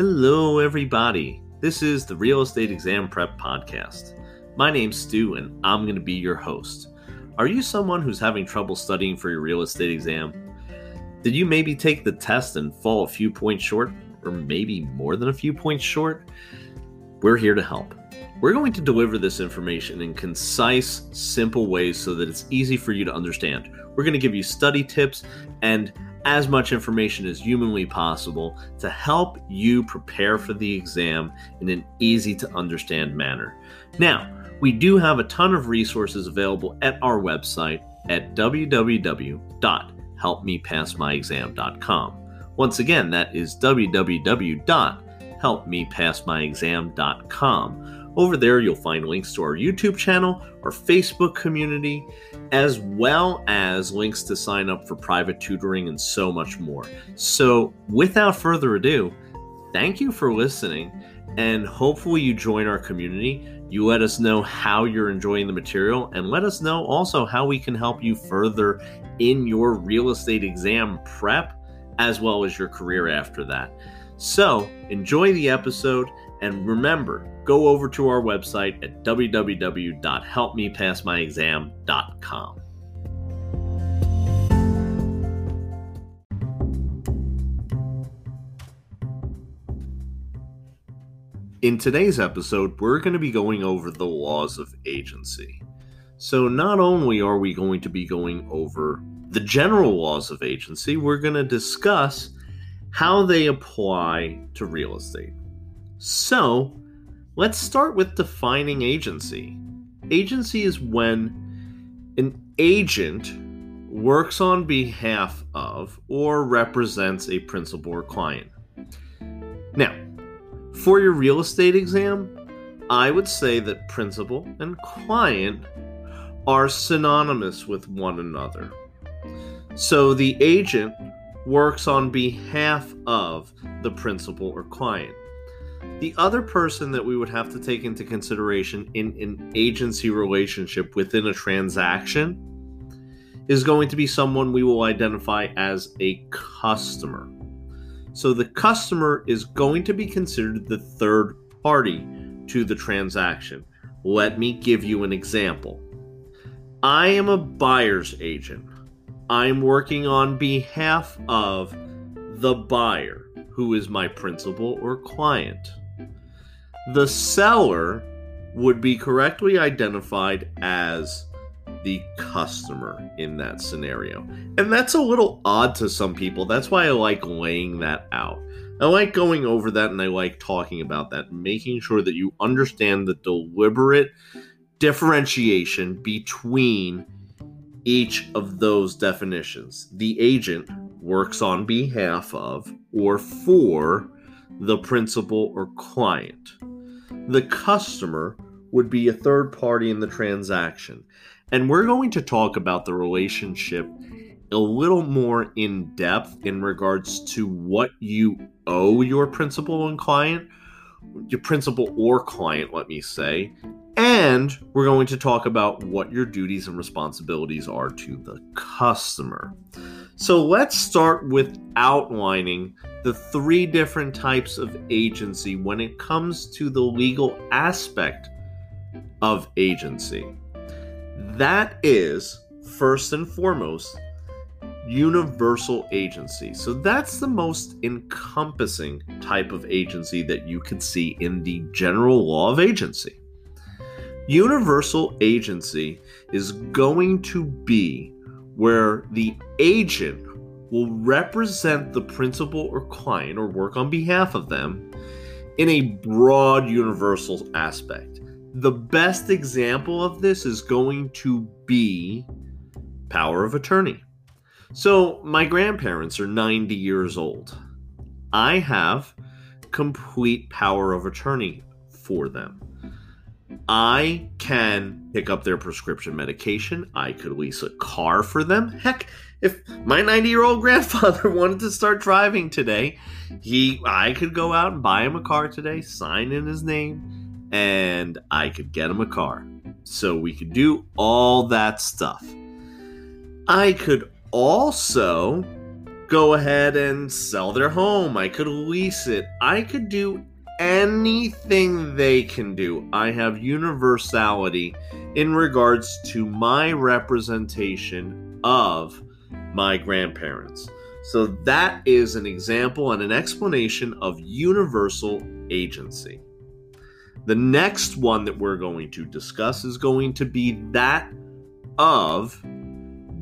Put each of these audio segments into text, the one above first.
Hello, everybody. This is the Real Estate Exam Prep Podcast. My name's Stu, and I'm going to be your host. Are you someone who's having trouble studying for your real estate exam? Did you maybe take the test and fall a few points short, or maybe more than a few points short? We're here to help. We're going to deliver this information in concise, simple ways so that it's easy for you to understand. We're going to give you study tips and as much information as humanly possible to help you prepare for the exam in an easy to understand manner. Now, we do have a ton of resources available at our website at www.helpmepassmyexam.com. Once again, that is www.helpmepassmyexam.com. Over there, you'll find links to our YouTube channel, our Facebook community, as well as links to sign up for private tutoring and so much more. So, without further ado, thank you for listening, and hopefully, you join our community. You let us know how you're enjoying the material, and let us know also how we can help you further in your real estate exam prep as well as your career after that. So, enjoy the episode and remember, go over to our website at www.helpmepassmyexam.com. In today's episode, we're going to be going over the laws of agency. So, not only are we going to be going over the general laws of agency, we're going to discuss how they apply to real estate. So, let's start with defining agency. Agency is when an agent works on behalf of or represents a principal or client. Now, for your real estate exam, I would say that principal and client are synonymous with one another. So the agent works on behalf of the principal or client. The other person that we would have to take into consideration in an agency relationship within a transaction is going to be someone we will identify as a customer. So the customer is going to be considered the third party to the transaction. Let me give you an example. I am a buyer's agent. I'm working on behalf of the buyer who is my principal or client. The seller would be correctly identified as the customer in that scenario. And that's a little odd to some people. That's why I like laying that out. I like going over that and I like talking about that, making sure that you understand the deliberate differentiation between each of those definitions. The agent works on behalf of or for the principal or client. The customer would be a third party in the transaction. And we're going to talk about the relationship a little more in depth in regards to what you owe your principal and client, your principal or client, let me say. And we're going to talk about what your duties and responsibilities are to the customer. So let's start with outlining the three different types of agency when it comes to the legal aspect of agency. That is, first and foremost, universal agency. So that's the most encompassing type of agency that you could see in the general law of agency. Universal agency is going to be where the agent will represent the principal or client or work on behalf of them in a broad universal aspect. The best example of this is going to be power of attorney. So, my grandparents are 90 years old. I have complete power of attorney for them. I can pick up their prescription medication. I could lease a car for them. Heck, if my 90 year old grandfather wanted to start driving today, he I could go out and buy him a car today, sign in his name, and I could get him a car. So we could do all that stuff. I could also go ahead and sell their home. I could lease it. I could do anything they can do. I have universality in regards to my representation of my grandparents. So that is an example and an explanation of universal agency. The next one that we're going to discuss is going to be that of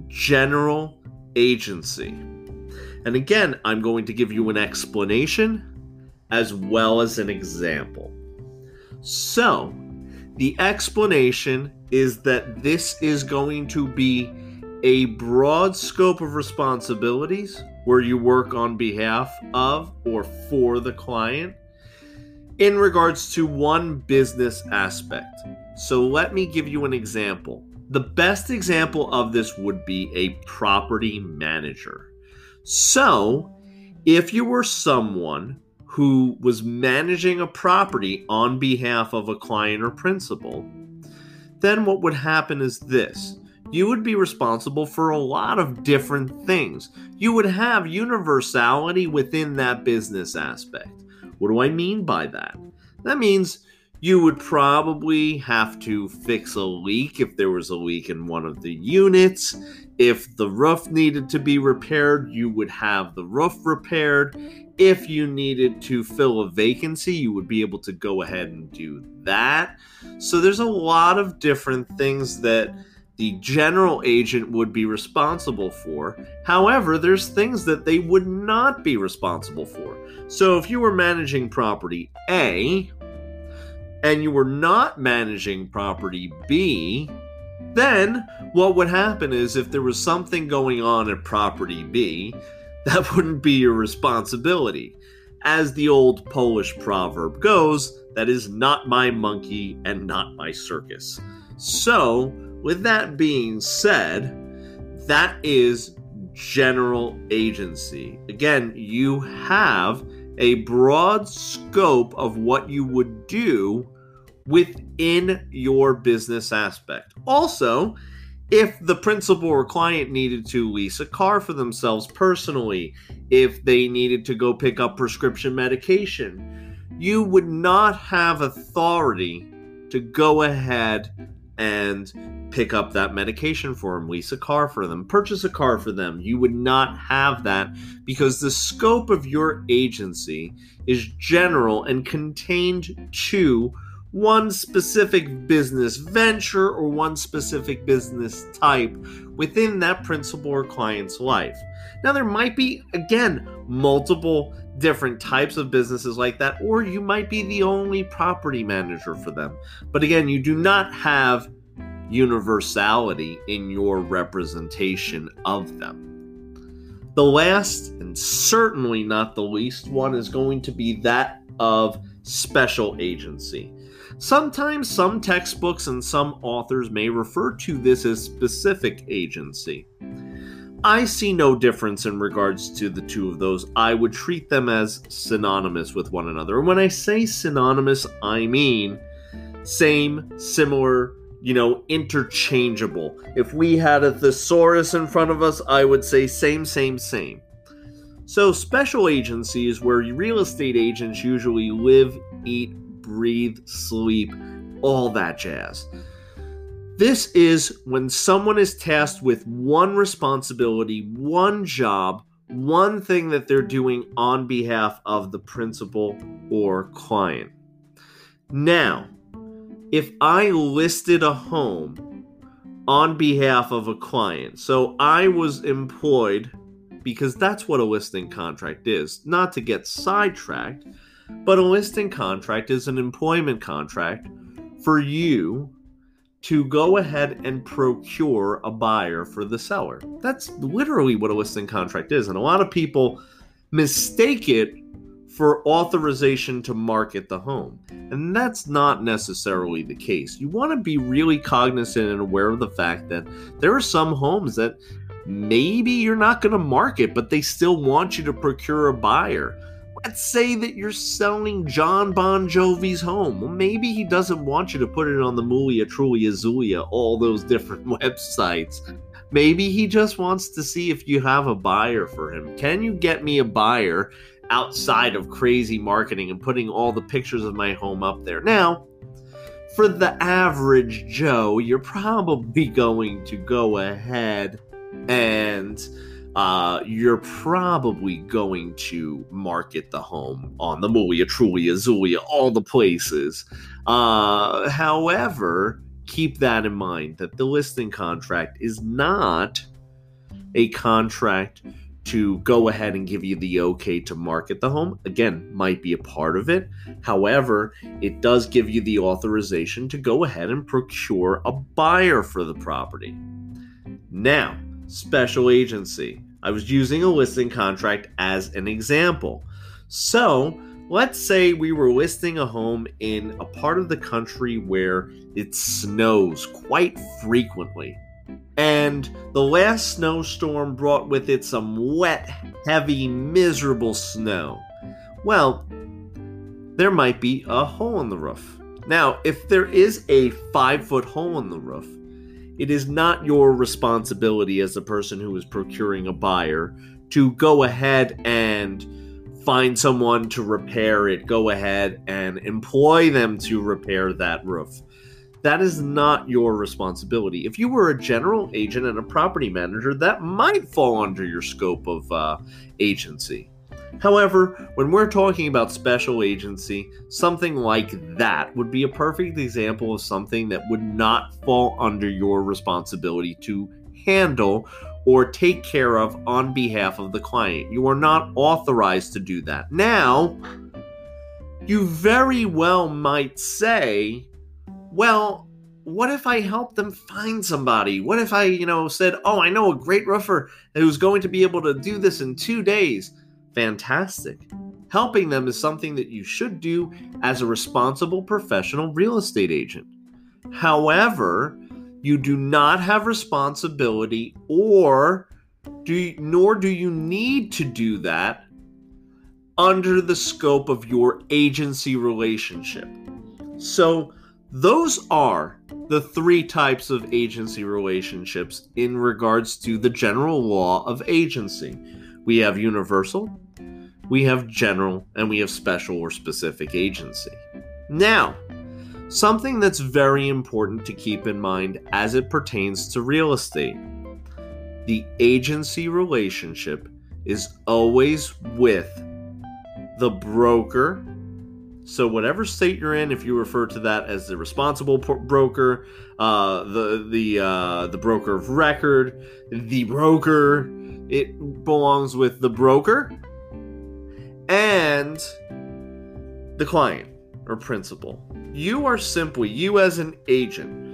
general agency. And again, I'm going to give you an explanation as well as an example. So, the explanation is that this is going to be a broad scope of responsibilities where you work on behalf of or for the client in regards to one business aspect. So let me give you an example. The best example of this would be a property manager. So, if you were someone who was managing a property on behalf of a client or principal, then what would happen is this you would be responsible for a lot of different things. You would have universality within that business aspect. What do I mean by that? That means you would probably have to fix a leak if there was a leak in one of the units. If the roof needed to be repaired, you would have the roof repaired. If you needed to fill a vacancy, you would be able to go ahead and do that. So there's a lot of different things that the general agent would be responsible for. However, there's things that they would not be responsible for. So if you were managing property A and you were not managing property B, then what would happen is if there was something going on at property B, that wouldn't be your responsibility. As the old Polish proverb goes, that is not my monkey and not my circus. So, with that being said, that is general agency. Again, you have a broad scope of what you would do within your business aspect. Also, if the principal or client needed to lease a car for themselves personally, if they needed to go pick up prescription medication, you would not have authority to go ahead and pick up that medication for them, lease a car for them, purchase a car for them. You would not have that because the scope of your agency is general and contained to one specific business venture or one specific business type within that principal or client's life. Now, there might be, again, multiple different types of businesses like that, or you might be the only property manager for them. But again, you do not have universality in your representation of them. The last, and certainly not the least one, is going to be that of special agency. Sometimes some textbooks and some authors may refer to this as specific agency. I see no difference in regards to the two of those. I would treat them as synonymous with one another. And when I say synonymous, I mean same, similar, you know, interchangeable. If we had a thesaurus in front of us, I would say same, same, same. So, special agency is where real estate agents usually live, eat, breathe, sleep, all that jazz. This is when someone is tasked with one responsibility, one job, one thing that they're doing on behalf of the principal or client. Now, if I listed a home on behalf of a client, so I was employed because that's what a listing contract is, not to get sidetracked but a listing contract is an employment contract for you to go ahead and procure a buyer for the seller. That's literally what a listing contract is. And a lot of people mistake it for authorization to market the home. And that's not necessarily the case. You want to be really cognizant and aware of the fact that there are some homes that maybe you're not going to market, but they still want you to procure a buyer. Let's say that you're selling Jon Bon Jovi's home. Well, maybe he doesn't want you to put it on the Mulia, Trulia, Zulia, all those different websites. Maybe he just wants to see if you have a buyer for him. Can you get me a buyer outside of crazy marketing and putting all the pictures of my home up there? Now, for the average Joe, you're probably going to go ahead and uh, you're probably going to market the home on the Mulia, Trulia, Zulia, all the places. Uh, however, keep that in mind that the listing contract is not a contract to go ahead and give you the okay to market the home. Again, might be a part of it. However, it does give you the authorization to go ahead and procure a buyer for the property. Now, special agency. I was using a listing contract as an example. So, let's say we were listing a home in a part of the country where it snows quite frequently. And the last snowstorm brought with it some wet, heavy, miserable snow. Well, there might be a hole in the roof. Now, if there is a five foot hole in the roof, it is not your responsibility as the person who is procuring a buyer to go ahead and find someone to repair it, go ahead and employ them to repair that roof. That is not your responsibility. If you were a general agent and a property manager, that might fall under your scope of uh, agency. However, when we're talking about special agency, something like that would be a perfect example of something that would not fall under your responsibility to handle or take care of on behalf of the client. You are not authorized to do that. Now, you very well might say, well, what if I helped them find somebody? What if I, you know, said, oh, I know a great roofer who's going to be able to do this in two days? Fantastic. Helping them is something that you should do as a responsible professional real estate agent. However, you do not have responsibility or do nor do you need to do that under the scope of your agency relationship. So, those are the three types of agency relationships in regards to the general law of agency. We have universal, we have general, and we have special or specific agency. Now, something that's very important to keep in mind as it pertains to real estate the agency relationship is always with the broker. So, whatever state you're in, if you refer to that as the responsible broker, uh, the the uh, the broker of record, the broker, it belongs with the broker and the client or principal. You are simply, you as an agent,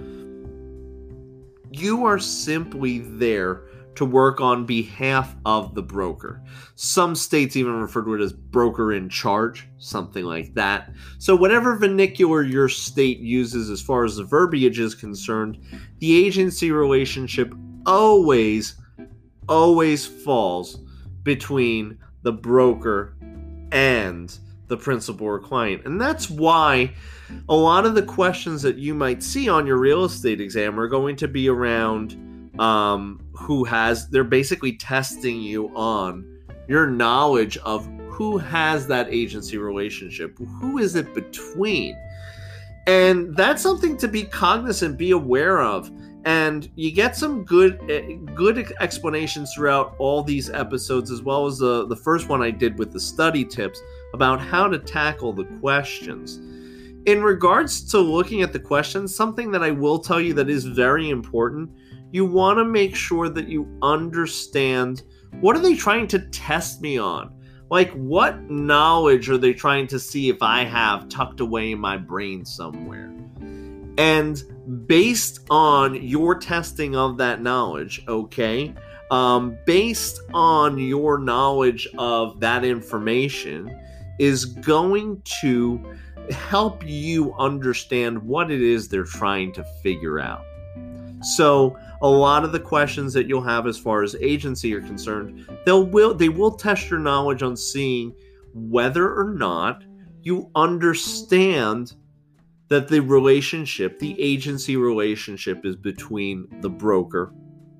you are simply there to work on behalf of the broker. Some states even refer to it as broker in charge, something like that. So, whatever vernacular your state uses as far as the verbiage is concerned, the agency relationship always, always falls between the broker and the principal or client. And that's why a lot of the questions that you might see on your real estate exam are going to be around um, who has, they're basically testing you on your knowledge of who has that agency relationship. Who is it between? And that's something to be cognizant, be aware of and you get some good eh, good explanations throughout all these episodes as well as the the first one I did with the study tips about how to tackle the questions. In regards to looking at the questions, something that I will tell you that is very important, you want to make sure that you understand what are they trying to test me on? Like what knowledge are they trying to see if I have tucked away in my brain somewhere? And based on your testing of that knowledge, okay, um, based on your knowledge of that information, is going to help you understand what it is they're trying to figure out. So, a lot of the questions that you'll have as far as agency are concerned, they'll will they will test your knowledge on seeing whether or not you understand that the relationship, the agency relationship, is between the broker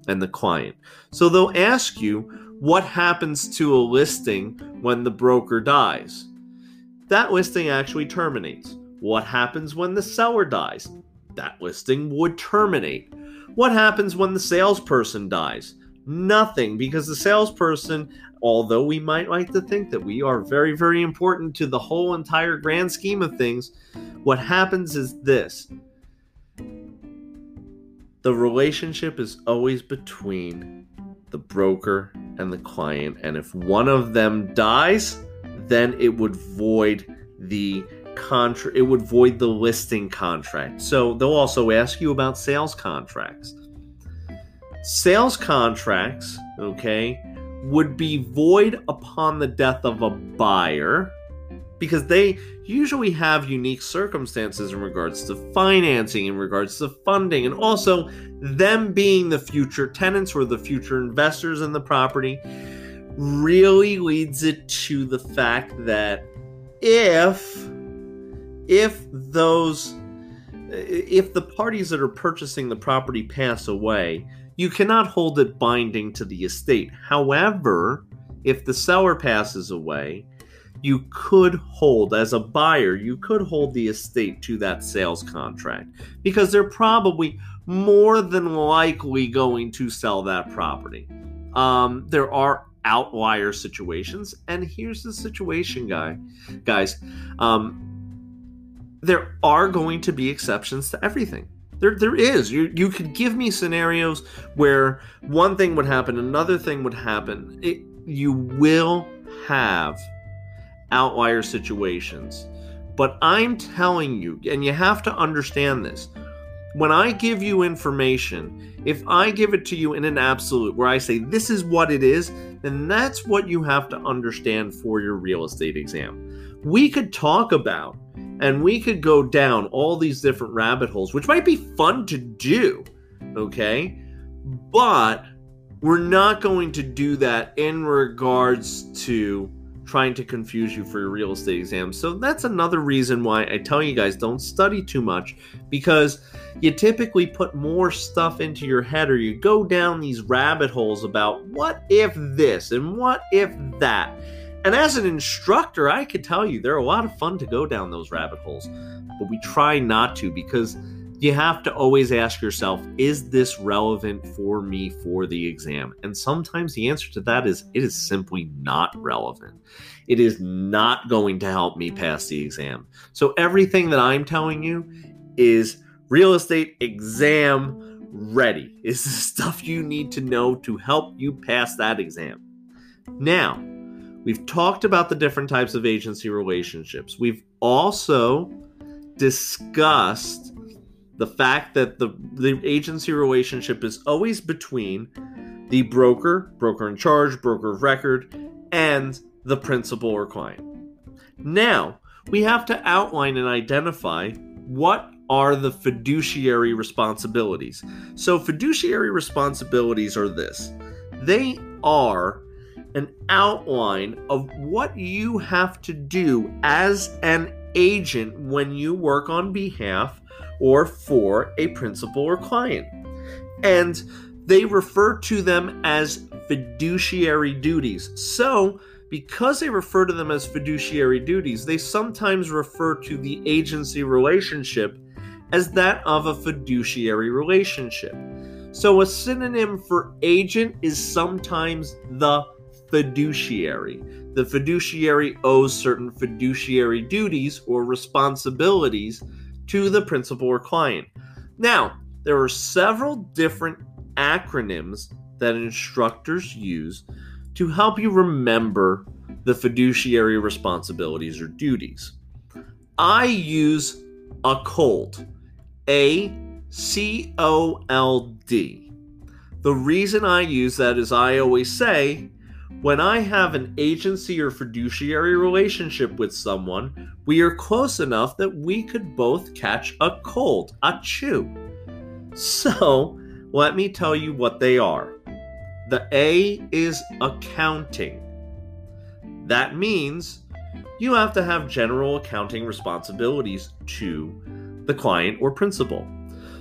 and the client. So they'll ask you what happens to a listing when the broker dies. That listing actually terminates. What happens when the seller dies? That listing would terminate. What happens when the salesperson dies? Nothing, because the salesperson, although we might like to think that we are very, very important to the whole entire grand scheme of things, what happens is this the relationship is always between the broker and the client. And if one of them dies, then it would void the contract it would void the listing contract. So they'll also ask you about sales contracts. Sales contracts, okay, would be void upon the death of a buyer because they usually have unique circumstances in regards to financing, in regards to funding, and also them being the future tenants or the future investors in the property really leads it to the fact that if if those if the parties that are purchasing the property pass away, you cannot hold it binding to the estate. However, if the seller passes away, you could hold, as a buyer, you could hold the estate to that sales contract because they're probably more than likely going to sell that property. Um, there are outlier situations, and here's the situation, guy, guys. Um, there are going to be exceptions to everything. There, there is. You, you could give me scenarios where one thing would happen, another thing would happen. It, you will have outlier situations. But I'm telling you, and you have to understand this when I give you information, if I give it to you in an absolute where I say this is what it is, then that's what you have to understand for your real estate exam. We could talk about and we could go down all these different rabbit holes, which might be fun to do, okay? But we're not going to do that in regards to trying to confuse you for your real estate exam. So that's another reason why I tell you guys don't study too much because you typically put more stuff into your head or you go down these rabbit holes about what if this and what if that. And as an instructor, I could tell you they're a lot of fun to go down those rabbit holes, but we try not to because you have to always ask yourself, is this relevant for me for the exam? And sometimes the answer to that is it is simply not relevant. It is not going to help me pass the exam. So everything that I'm telling you is real estate exam ready. Is the stuff you need to know to help you pass that exam. Now, we've talked about the different types of agency relationships. We've also discussed the fact that the, the agency relationship is always between the broker, broker in charge, broker of record, and the principal or client. Now, we have to outline and identify what are the fiduciary responsibilities. So, fiduciary responsibilities are this they are an outline of what you have to do as an agent when you work on behalf or for a principal or client. And they refer to them as fiduciary duties. So, because they refer to them as fiduciary duties, they sometimes refer to the agency relationship as that of a fiduciary relationship. So, a synonym for agent is sometimes the fiduciary. The fiduciary owes certain fiduciary duties or responsibilities to the principal or client. Now, there are several different acronyms that instructors use to help you remember the fiduciary responsibilities or duties. I use a cold, A C O L D. The reason I use that is I always say when I have an agency or fiduciary relationship with someone, we are close enough that we could both catch a cold, a chew. So, let me tell you what they are. The A is accounting. That means you have to have general accounting responsibilities to the client or principal.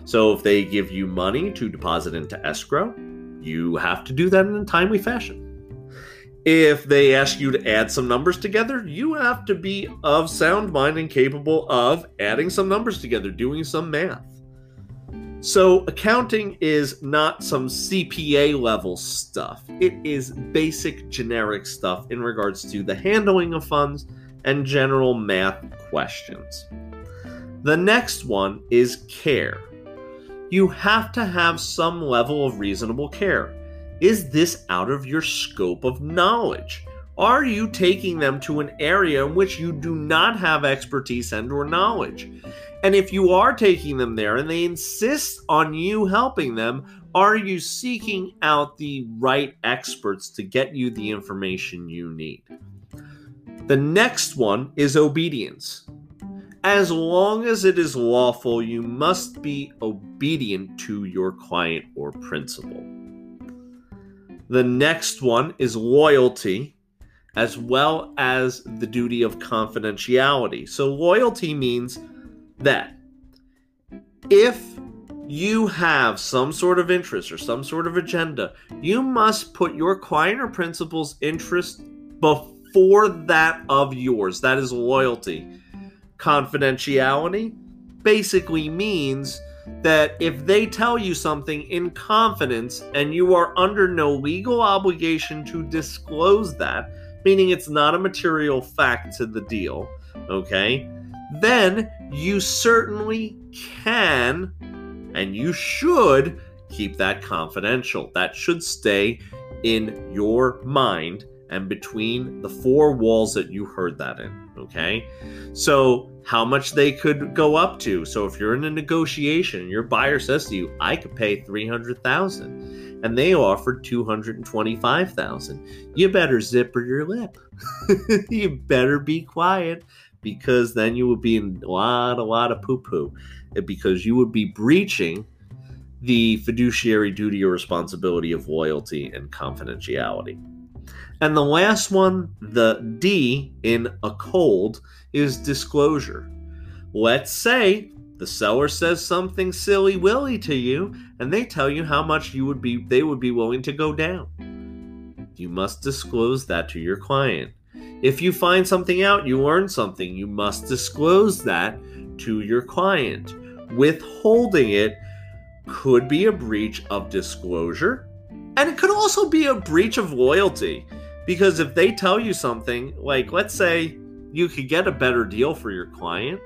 So, if they give you money to deposit into escrow, you have to do that in a timely fashion. If they ask you to add some numbers together, you have to be of sound mind and capable of adding some numbers together, doing some math. So, accounting is not some CPA level stuff. It is basic generic stuff in regards to the handling of funds and general math questions. The next one is care. You have to have some level of reasonable care. Is this out of your scope of knowledge? Are you taking them to an area in which you do not have expertise and or knowledge? And if you are taking them there and they insist on you helping them, are you seeking out the right experts to get you the information you need? The next one is obedience. As long as it is lawful, you must be obedient to your client or principal. The next one is loyalty, as well as the duty of confidentiality. So, loyalty means that if you have some sort of interest or some sort of agenda, you must put your client or principal's interest before that of yours. That is loyalty. Confidentiality basically means that if they tell you something in confidence and you are under no legal obligation to disclose that, meaning it's not a material fact to the deal, okay, then you certainly can and you should keep that confidential. That should stay in your mind and between the four walls that you heard that in. Okay. So, how much they could go up to. So, if you're in a negotiation, your buyer says to you, I could pay 300000 and they offered 225000 you better zipper your lip. you better be quiet because then you would be in a lot, a lot of poo poo because you would be breaching the fiduciary duty or responsibility of loyalty and confidentiality. And the last one, the D in a cold, is disclosure. Let's say the seller says something silly willy to you and they tell you how much you would be they would be willing to go down. You must disclose that to your client. If you find something out, you learn something, you must disclose that to your client. Withholding it could be a breach of disclosure, and it could also be a breach of loyalty. Because if they tell you something, like let's say you could get a better deal for your client,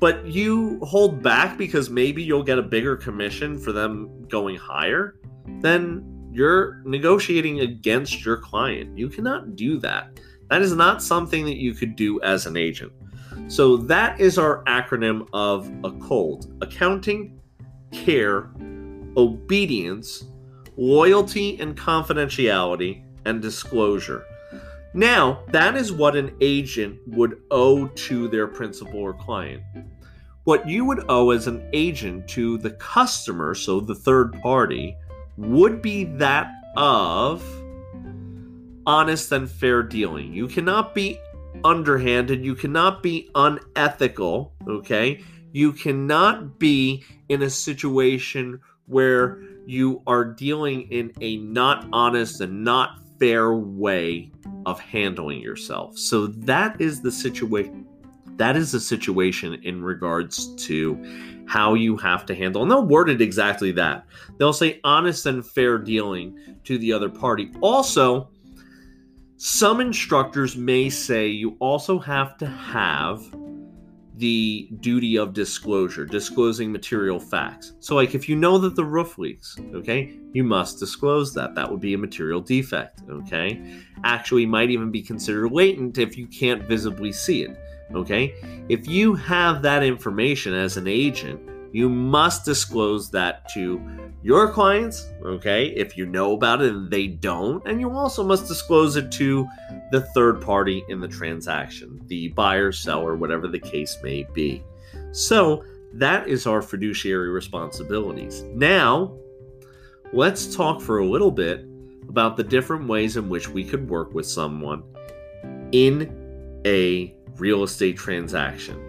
but you hold back because maybe you'll get a bigger commission for them going higher, then you're negotiating against your client. You cannot do that. That is not something that you could do as an agent. So that is our acronym of a cold accounting, care, obedience, loyalty and confidentiality, and disclosure. Now, that is what an agent would owe to their principal or client. What you would owe as an agent to the customer, so the third party, would be that of honest and fair dealing. You cannot be underhanded, you cannot be unethical, okay? You cannot be in a situation where you are dealing in a not honest and not fair way of handling yourself. So that is the situation that is the situation in regards to how you have to handle. And they'll word it exactly that. They'll say honest and fair dealing to the other party. Also, some instructors may say you also have to have the duty of disclosure, disclosing material facts. So, like if you know that the roof leaks, okay, you must disclose that. That would be a material defect, okay? Actually, might even be considered latent if you can't visibly see it, okay? If you have that information as an agent, you must disclose that to your clients, okay, if you know about it and they don't, and you also must disclose it to the third party in the transaction, the buyer, seller, whatever the case may be. So that is our fiduciary responsibilities. Now, let's talk for a little bit about the different ways in which we could work with someone in a real estate transaction.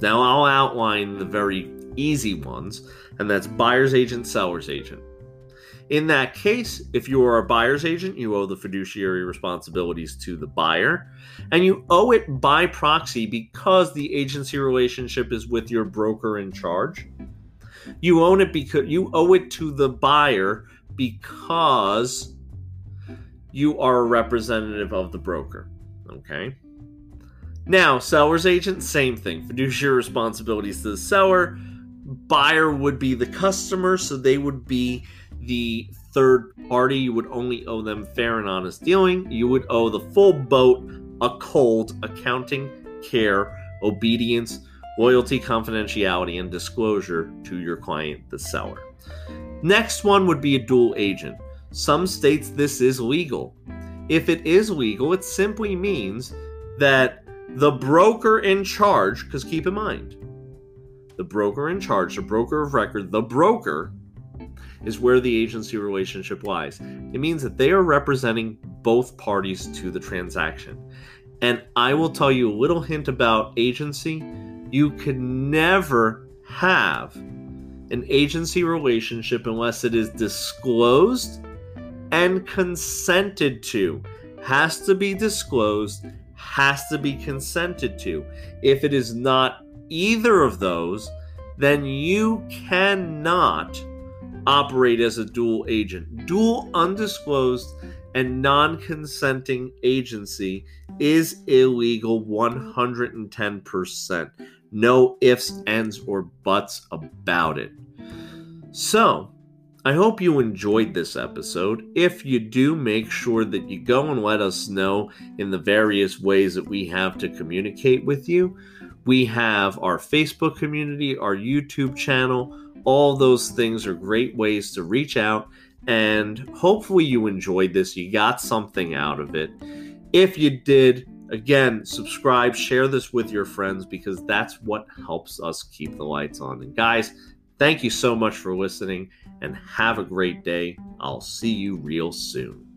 Now, I'll outline the very easy ones, and that's buyer's agent, seller's agent. In that case, if you are a buyer's agent, you owe the fiduciary responsibilities to the buyer, and you owe it by proxy because the agency relationship is with your broker in charge. You own it because you owe it to the buyer because you are a representative of the broker. Okay? Now, seller's agent, same thing. Fiduciary responsibilities to the seller. Buyer would be the customer, so they would be the third party. You would only owe them fair and honest dealing. You would owe the full boat a cold accounting, care, obedience, loyalty, confidentiality, and disclosure to your client, the seller. Next one would be a dual agent. Some states this is legal. If it is legal, it simply means that the broker in charge, because keep in mind, the broker in charge, the broker of record, the broker is where the agency relationship lies. It means that they are representing both parties to the transaction. And I will tell you a little hint about agency. You can never have an agency relationship unless it is disclosed and consented to. Has to be disclosed, has to be consented to. If it is not either of those, then you cannot operate as a dual agent. Dual undisclosed and non consenting agency is illegal 110%. No ifs, ands, or buts about it. So, I hope you enjoyed this episode. If you do, make sure that you go and let us know in the various ways that we have to communicate with you. We have our Facebook community, our YouTube channel. All those things are great ways to reach out, and hopefully, you enjoyed this. You got something out of it. If you did, again, subscribe, share this with your friends because that's what helps us keep the lights on. And, guys, thank you so much for listening and have a great day. I'll see you real soon.